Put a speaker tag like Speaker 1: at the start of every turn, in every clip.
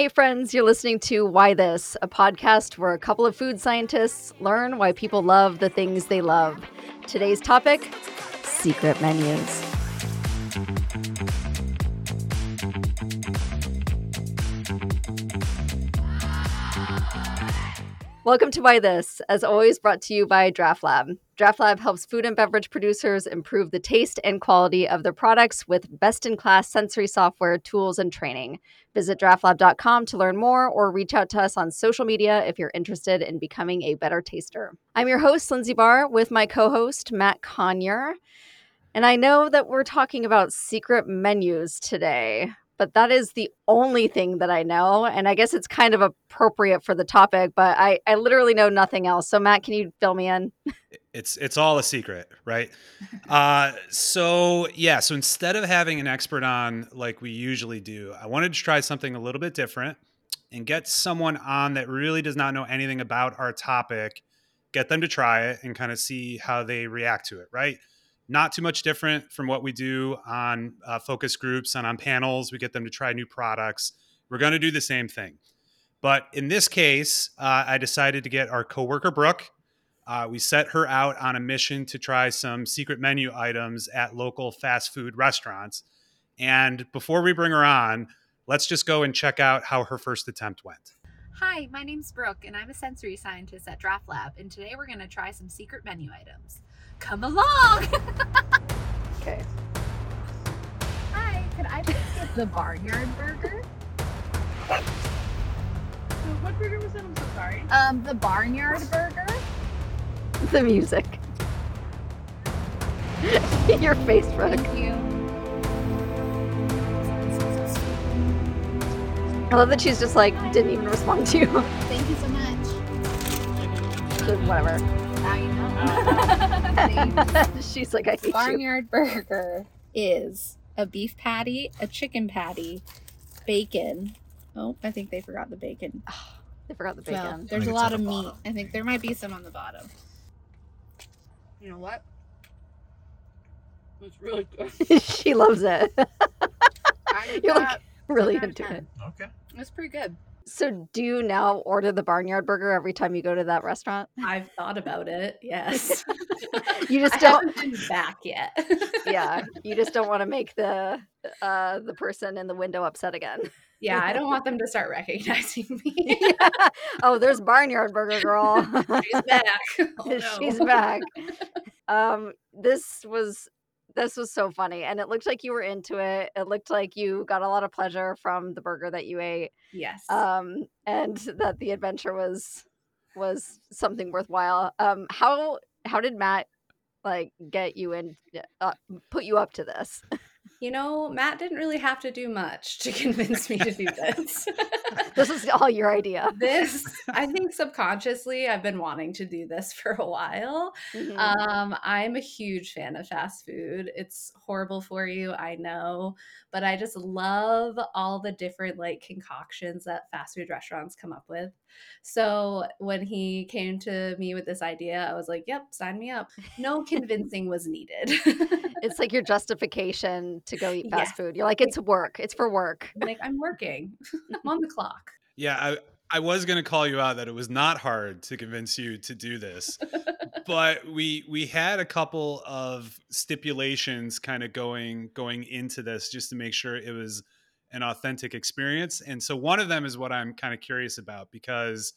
Speaker 1: Hey, friends, you're listening to Why This, a podcast where a couple of food scientists learn why people love the things they love. Today's topic secret menus. Welcome to Why This, as always brought to you by DraughtLab. Draft Lab helps food and beverage producers improve the taste and quality of their products with best in class sensory software, tools, and training. Visit draughtlab.com to learn more or reach out to us on social media if you're interested in becoming a better taster. I'm your host, Lindsay Barr, with my co host, Matt Conyer. And I know that we're talking about secret menus today, but that is the only thing that I know. And I guess it's kind of appropriate for the topic, but I, I literally know nothing else. So, Matt, can you fill me in?
Speaker 2: It's it's all a secret, right? uh, so yeah, so instead of having an expert on like we usually do, I wanted to try something a little bit different and get someone on that really does not know anything about our topic, get them to try it and kind of see how they react to it, right? Not too much different from what we do on uh, focus groups and on panels. We get them to try new products. We're going to do the same thing. But in this case, uh, I decided to get our coworker, Brooke. Uh, we set her out on a mission to try some secret menu items at local fast food restaurants. And before we bring her on, let's just go and check out how her first attempt went.
Speaker 3: Hi, my name's Brooke, and I'm a sensory scientist at DraughtLab. And today we're going to try some secret menu items. Come along.
Speaker 1: Okay.
Speaker 3: Hi, could I please get the barnyard burger?
Speaker 4: What burger was that? I'm so sorry.
Speaker 3: Um, the barnyard burger.
Speaker 1: The music. Your face, Brooke.
Speaker 3: Thank you.
Speaker 1: I love that she's just like, didn't even respond to you.
Speaker 3: Thank you so much.
Speaker 1: Whatever.
Speaker 3: Now you know. Thanks.
Speaker 1: she's like, I hate you.
Speaker 3: burger is a beef patty, a chicken patty, bacon. Oh, I think they forgot the bacon.
Speaker 1: They forgot the
Speaker 3: Well,
Speaker 1: bacon.
Speaker 3: there's a lot
Speaker 5: on
Speaker 3: of meat.
Speaker 5: bottom.
Speaker 3: I think there might be some on the bottom. You know what?
Speaker 4: It's really good.
Speaker 1: she loves it.
Speaker 3: I
Speaker 1: You're like really
Speaker 3: seven out of
Speaker 1: into it.
Speaker 5: Okay.
Speaker 3: It's pretty good.
Speaker 1: So, do you now order the barnyard burger every time you go to that restaurant?
Speaker 6: I've thought about it. Yes.
Speaker 1: You just
Speaker 6: I
Speaker 1: don't.
Speaker 6: been back yet.
Speaker 1: yeah, you just don't want to make the uh the person in the window upset again.
Speaker 6: yeah, I don't want them to start recognizing me.
Speaker 1: Oh, there's barnyard burger girl.
Speaker 6: She's back. Oh, no.
Speaker 1: She's back. Um, this was this was so funny, and it looked like you were into it. It looked like you got a lot of pleasure from the burger that you ate.
Speaker 6: Yes.
Speaker 1: um, and that the adventure was was something worthwhile. Um, how how did Matt like get you in, uh, put you up to this?
Speaker 6: You know, Matt didn't really have to do much to convince me to do this.
Speaker 1: this is all your idea.
Speaker 6: this, I think subconsciously, I've been wanting to do this for a while.
Speaker 1: Mhm.
Speaker 6: Um, I'm a huge fan of fast food. It's horrible for you, I know, but I just love all the different like concoctions that fast food restaurants come up with. So when he came to me with this idea, I was like, "Yep, sign me up." No convincing was needed.
Speaker 1: it's like your justification to go eat fast
Speaker 6: Yes.
Speaker 1: food. You're like, it's work. It's for work.
Speaker 6: like I'm working. I'm on the clock.
Speaker 2: Yeah, I, I was going to call you out that it was not hard to convince you to do this, but we we had a couple of stipulations kind of going going into this just to make sure it was an authentic experience. And so one of them is what I'm kind of curious about because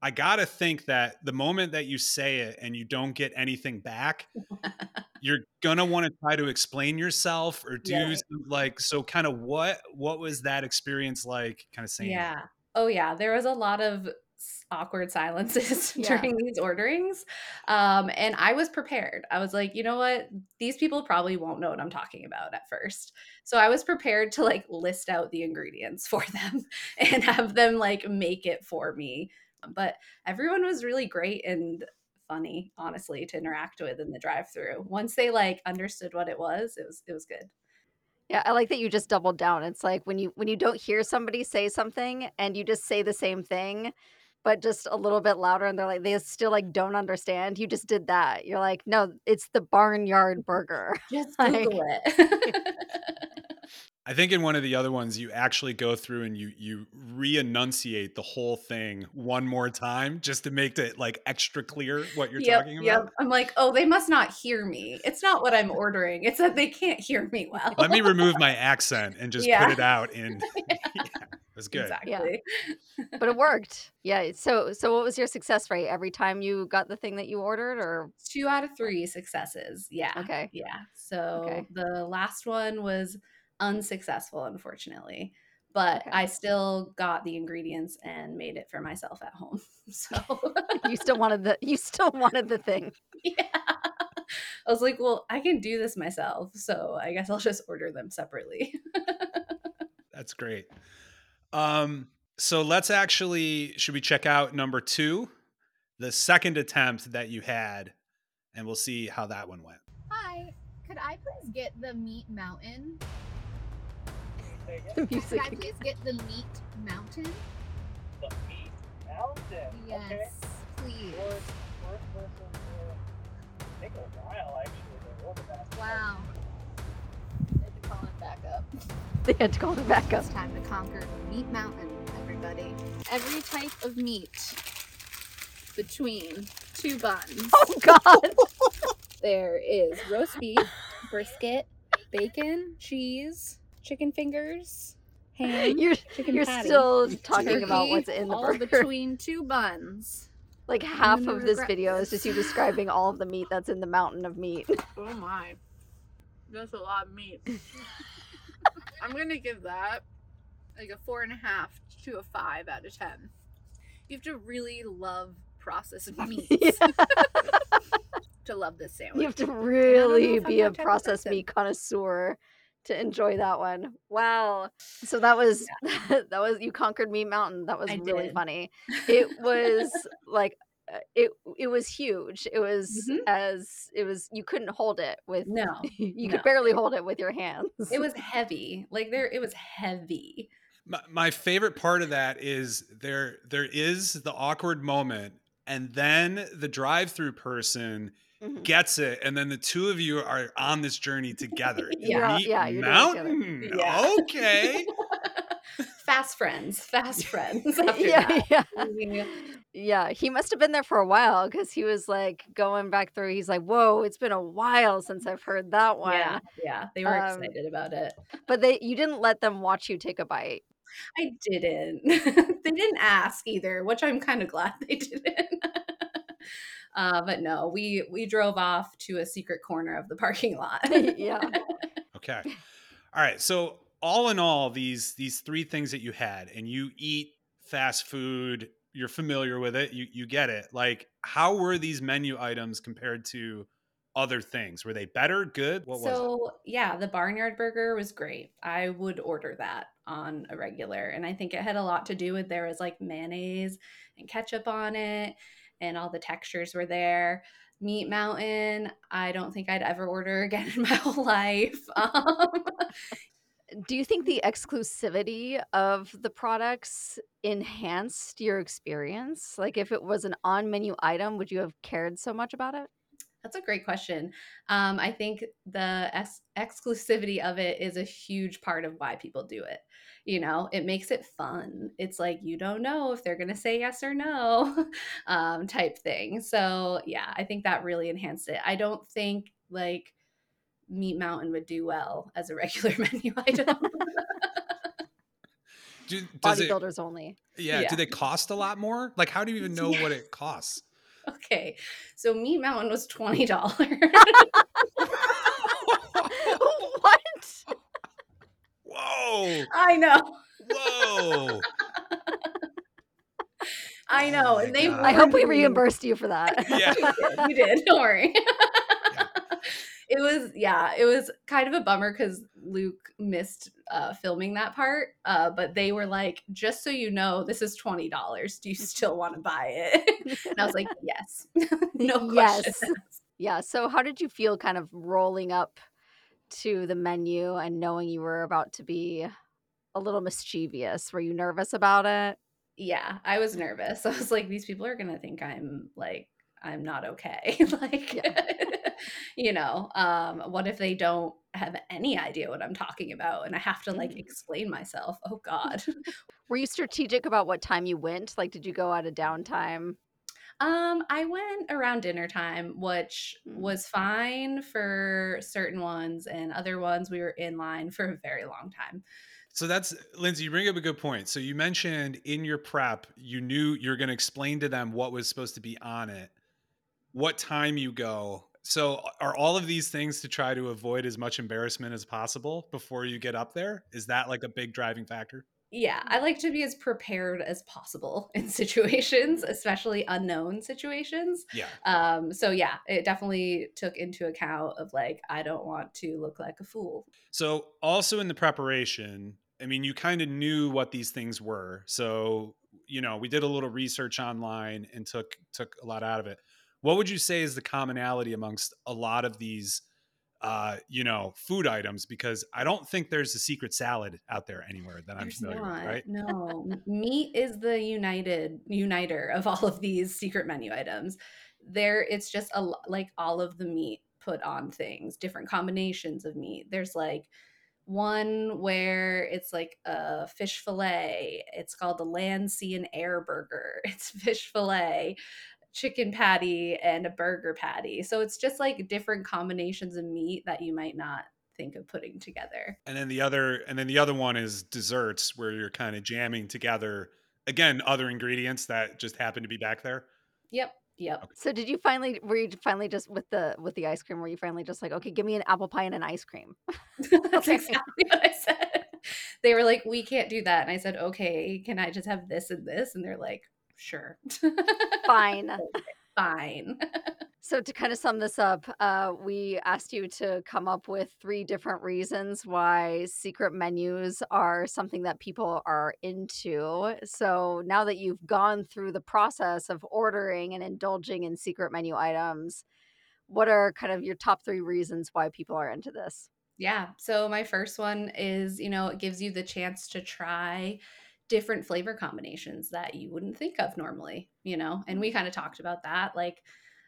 Speaker 2: I got to think that the moment that you say it and you don't get anything back, you're going to want to try to explain yourself or do
Speaker 6: Yeah.
Speaker 2: some, like so kind of what what was that experience like kind of saying that?
Speaker 6: Oh yeah, there was a lot of awkward silences
Speaker 1: Yeah.
Speaker 6: during these orderings. Um and I was prepared. I was like, you know what? These people probably won't know what I'm talking about at first. So I was prepared to like list out the ingredients for them and have them like make it for me. But everyone was really great and funny, honestly, to interact with in the drive-through. Once they like understood what it was, it was it was good.
Speaker 1: Yeah, I like that you just doubled down. It's like when you when you don't hear somebody say something and you just say the same thing, but just a little bit louder, and they're like they still like don't understand. You just did that. You're like, no, it's the barnyard burger.
Speaker 6: Just
Speaker 1: Like-
Speaker 6: it.
Speaker 2: I think in one of the other ones, you actually go through and you you re-enunciate the whole thing one more time just to make it like extra clear what you're
Speaker 6: yep,
Speaker 2: talking
Speaker 6: yep.
Speaker 2: about.
Speaker 6: I'm like, oh, they must not hear me. It's not what I'm ordering. It's that they can't hear me well.
Speaker 2: Let me remove my accent and just
Speaker 6: Yeah.
Speaker 2: put it out in. yeah, it was good.
Speaker 6: Exactly.
Speaker 1: but it worked. Yeah. So so what was your success rate every time you got the thing that you ordered or
Speaker 6: Two out of three successes. Yeah.
Speaker 1: Okay.
Speaker 6: Yeah. So
Speaker 1: Okay.
Speaker 6: the last one was unsuccessful, unfortunately. But
Speaker 1: Okay.
Speaker 6: I still got the ingredients and made it for myself at home. So
Speaker 1: you still wanted the you still wanted the thing?
Speaker 6: yeah. I was like, well, I can do this myself. So I guess I'll just order them separately.
Speaker 2: That's great. Um, so let's actually should we check out number two, the second attempt that you had, and we'll see how that one went.
Speaker 5: Hi, could I please get the meat mountain?
Speaker 1: The
Speaker 5: Could
Speaker 1: music.
Speaker 5: I please get the meat mountain?
Speaker 7: The meat mountain.
Speaker 5: Yes,
Speaker 7: Okay.
Speaker 5: please.
Speaker 7: First, first person to take a while actually to order that.
Speaker 5: Wow. I had to call it back up.
Speaker 1: They had to call it back up.
Speaker 5: It's time to conquer meat mountain, everybody. Every type of meat between two buns.
Speaker 1: Oh God.
Speaker 5: There is roast beef, brisket, bacon, cheese, chicken fingers, ham,
Speaker 1: You're
Speaker 5: chicken
Speaker 1: you're
Speaker 5: patty,
Speaker 1: still talking about what's in the
Speaker 5: all
Speaker 1: burger.
Speaker 5: between two buns.
Speaker 1: Like half of this
Speaker 5: regret
Speaker 1: video is just you describing all of the meat that's in the mountain of meat.
Speaker 4: Oh my. That's a lot of meat. I'm gonna give that like a four and a half to a five out of ten. You have to really love processed meats
Speaker 1: Yeah.
Speaker 4: to love this sandwich.
Speaker 1: You have to really be a
Speaker 4: that type of
Speaker 1: processed meat connoisseur to enjoy that one. Wow. So that was that was you conquered me Mountain. That was
Speaker 6: I
Speaker 1: really
Speaker 6: did.
Speaker 1: funny. It was like uh, it it was huge. It was
Speaker 6: Mhm.
Speaker 1: as it was you couldn't hold it with
Speaker 6: No.
Speaker 1: you
Speaker 6: no.
Speaker 1: could barely hold it with your hands.
Speaker 6: It was heavy. Like there it was heavy.
Speaker 2: My, my favorite part of that is there there is the awkward moment, and then the drive-through person
Speaker 1: Mhm.
Speaker 2: gets it, and then the two of you are on this journey together.
Speaker 6: Yeah,
Speaker 2: Meat
Speaker 1: yeah, you're doing it together.
Speaker 2: mountain.
Speaker 6: Yeah.
Speaker 2: Okay.
Speaker 6: fast friends. Fast friends
Speaker 1: yeah,
Speaker 6: that.
Speaker 1: yeah. Yeah, he must have been there for a while because he was like going back through. He's like, "Whoa, it's been a while since I've heard that one."
Speaker 6: Yeah, yeah. They were
Speaker 1: Um,
Speaker 6: excited about it.
Speaker 1: But they, you didn't let them watch you take a bite.
Speaker 6: I didn't. they didn't ask either, which I'm kind of glad they didn't. Uh, but no, we we drove off to a secret corner of the parking lot.
Speaker 1: yeah,
Speaker 2: Okay. All right. So all in all, these these three things that you had, and you eat fast food, you're familiar with it, you you get it. Like, how were these menu items compared to other things? Were they better, good? What was it?
Speaker 6: so yeah, the barnyard burger was great. I would order that on a regular, and I think it had a lot to do with there was like mayonnaise and ketchup on it, and all the textures were there. Meat Mountain, I don't think I'd ever order again in my whole life. Um,
Speaker 1: Do you think the exclusivity of the products enhanced your experience? Like, if it was an on-menu item, would you have cared so much about it?
Speaker 6: That's a great question. Um, I think the ex- exclusivity of it is a huge part of why people do it. You know, it makes it fun. It's like you don't know if they're going to say yes or no, um, type thing. So, yeah, I think that really enhanced it. I don't think like Meat Mountain would do well as a regular menu item.
Speaker 2: Do, does it,
Speaker 1: Bodybuilders only.
Speaker 2: yeah,
Speaker 6: Yeah.
Speaker 2: Do they cost a lot more? Like, how do you even know what it costs?
Speaker 6: Okay, so Meat Mountain was twenty dollars.
Speaker 1: what?
Speaker 2: Whoa!
Speaker 6: I know,
Speaker 2: Whoa!
Speaker 6: I know,
Speaker 2: Oh
Speaker 6: and they.
Speaker 1: I hope we reimbursed you for that.
Speaker 2: Yeah.
Speaker 6: we. We did. Don't worry. It was yeah. It was kind of a bummer because Luke missed uh, filming that part. Uh, but they were like, just so you know, this is twenty dollars. Do you still want to buy it? and I was like, yes. no
Speaker 1: Yes. Yeah. So, how did you feel kind of rolling up to the menu and knowing you were about to be a little mischievous? Were you nervous about it?
Speaker 6: Yeah, I was nervous. I was like, these people are gonna think I'm like I'm not okay. like, you know, um, what if they don't have any idea what I'm talking about and I have to like
Speaker 1: Mm.
Speaker 6: explain myself? Oh God.
Speaker 1: Were you strategic about what time you went? Like, did you go out of downtime?
Speaker 6: Um, I went around dinner time, which
Speaker 1: Mm.
Speaker 6: was fine for certain ones, and other ones we were in line for a very long time.
Speaker 2: So that's Lindsay, you bring up a good point. So you mentioned in your prep, you knew you're going to explain to them what was supposed to be on it, what time you go. So are all of these things to try to avoid as much embarrassment as possible before you get up there? Is that like a big driving factor?
Speaker 6: Yeah, I like to be as prepared as possible in situations, especially unknown situations.
Speaker 2: Yeah.
Speaker 6: Um, so yeah, it definitely took into account of like I don't want to look like a fool.
Speaker 2: So also in the preparation, I mean, you kind of knew what these things were. So, you know, we did a little research online and took took a lot out of it. What would you say is the commonality amongst a lot of these uh, you know, food items because I don't think there's a secret salad out there anywhere that I'm
Speaker 6: There's
Speaker 2: familiar
Speaker 6: not.
Speaker 2: with, right?
Speaker 6: No, meat is the united uniter of all of these secret menu items. There, it's just a like all of the meat put on things, different combinations of meat. There's like one where it's like a fish fillet. It's called the land, sea, and air burger. It's fish fillet, chicken patty, and a burger patty. So it's just like different combinations of meat that you might not think of putting together.
Speaker 2: And then the other and then the other one is desserts where you're kind of jamming together again other ingredients that just happen to be back there.
Speaker 6: Yep. Yep.
Speaker 1: So did you finally were you finally just with the with the ice cream were you finally just like okay give me an apple pie and an ice cream
Speaker 6: That's exactly what I said. They were like, we can't do that. And I said, okay, can I just have this and this? And they're like, sure.
Speaker 1: fine
Speaker 6: Fine.
Speaker 1: so to kind of sum this up uh, we asked you to come up with three different reasons why secret menus are something that people are into so now that you've gone through the process of ordering and indulging in secret menu items what are kind of your top three reasons why people are into this
Speaker 6: Yeah. So my first one is, you know, it gives you the chance to try different flavor combinations that you wouldn't think of normally, you know? And we kind of talked about that. Like,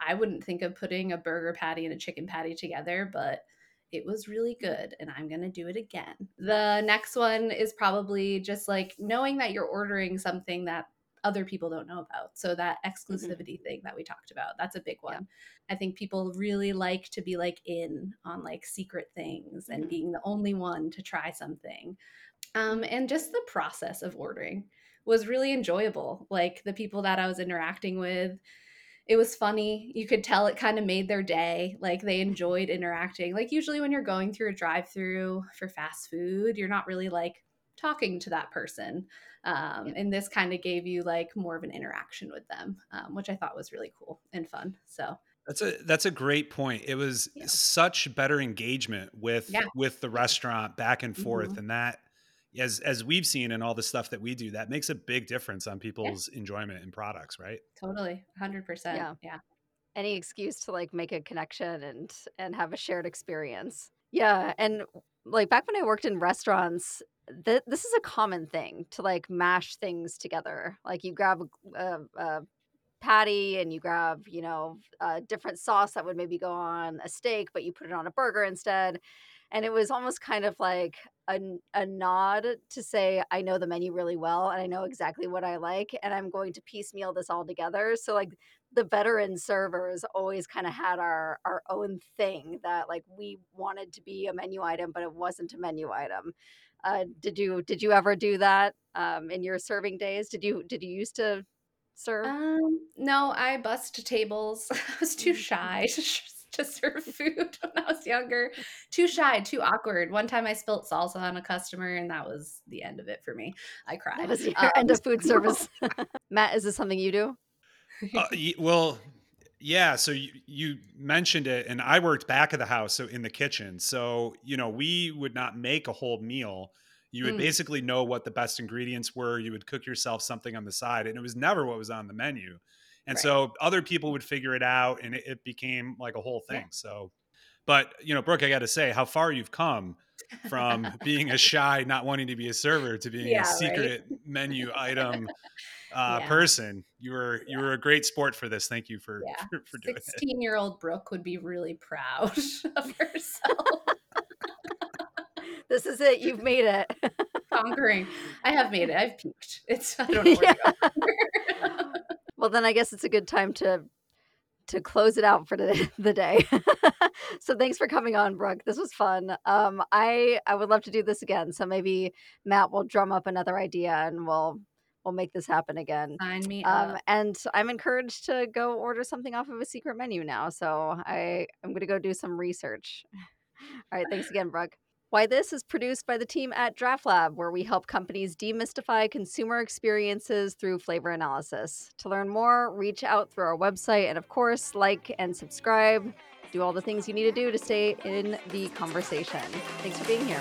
Speaker 6: I wouldn't think of putting a burger patty and a chicken patty together, but it was really good and I'm going to do it again. The next one is probably just like knowing that you're ordering something that other people don't know about. So that exclusivity thing that we talked about, that's a big
Speaker 1: Yeah.
Speaker 6: one. I think people really like to be like in on like secret things and
Speaker 1: Mhm.
Speaker 6: being the only one to try something. Um, and just the process of ordering was really enjoyable. Like the people that I was interacting with, it was funny. You could tell it kind of made their day. Like they enjoyed interacting. Like usually when you're going through a drive-through for fast food, you're not really like talking to that person. Um, and this kind of gave you like more of an interaction with them, um, which I thought was really cool and fun. So
Speaker 2: That's a that's a great point. It was
Speaker 6: Yeah.
Speaker 2: such better engagement with
Speaker 6: Yeah.
Speaker 2: with the restaurant back and forth
Speaker 6: Mhm.
Speaker 2: and that as as we've seen in all the stuff that we do that makes a big difference on people's enjoyment in products, right?
Speaker 6: totally, 100%.
Speaker 1: Yeah.
Speaker 6: yeah.
Speaker 1: any excuse to like make a connection and and have a shared experience yeah and like back when i worked in restaurants th- this is a common thing to like mash things together like you grab a, a, a patty and you grab you know a different sauce that would maybe go on a steak but you put it on a burger instead and it was almost kind of like a, a nod to say i know the menu really well and i know exactly what i like and i'm going to piecemeal this all together. So like the veteran servers always kind of had our our own thing that like we wanted to be a menu item but it wasn't a menu item. Uh, did you did you ever do that um, in your serving days? Did you did you used to serve?
Speaker 6: Um, no, I bust tables. I was too shy to, to serve food when I was younger. Too shy, too awkward. One time I spilt salsa on a customer, and that was the end of it for me. I cried.
Speaker 1: that was your
Speaker 6: Um,
Speaker 1: end of food service matt is this something you do
Speaker 2: Uh, well, yeah. So you, you mentioned it, and I worked back of the house, so in the kitchen. So you know, we would not make a whole meal. You would
Speaker 1: Mm.
Speaker 2: basically know what the best ingredients were. You would cook yourself something on the side, and it was never what was on the menu. And
Speaker 6: Right.
Speaker 2: so other people would figure it out, and it, it became like a whole
Speaker 6: Yeah.
Speaker 2: thing. So, but you know, Brooke, I got to say, how far you've come from being a shy, not wanting to be a server, to being
Speaker 6: Yeah,
Speaker 2: a
Speaker 6: right?
Speaker 2: secret menu item uh,
Speaker 6: Yeah.
Speaker 2: person. You were you were a great sport for this. Thank you for
Speaker 6: Yeah.
Speaker 2: for, for doing it.
Speaker 6: 16 year old Brooke would be really proud of herself.
Speaker 1: This is it. You've made it.
Speaker 6: Conquering. I have made it. I've peaked. It's, I don't know where to go.
Speaker 1: Well, then I guess it's a good time to to close it out for the, the day. so thanks for coming on, Brooke. This was fun. Um, I I would love to do this again. So maybe Matt will drum up another idea and we'll we'll make this happen again.
Speaker 6: Sign me
Speaker 1: Um,
Speaker 6: up.
Speaker 1: and I'm encouraged to go order something off of a secret menu now. So I I'm gonna go do some research. All right, thanks again, Brooke. Why This is produced by the team at DraughtLab, where we help companies demystify consumer experiences through flavor analysis. To learn more, reach out through our website and, of course, like and subscribe. Do all the things you need to do to stay in the conversation. Thanks for being here.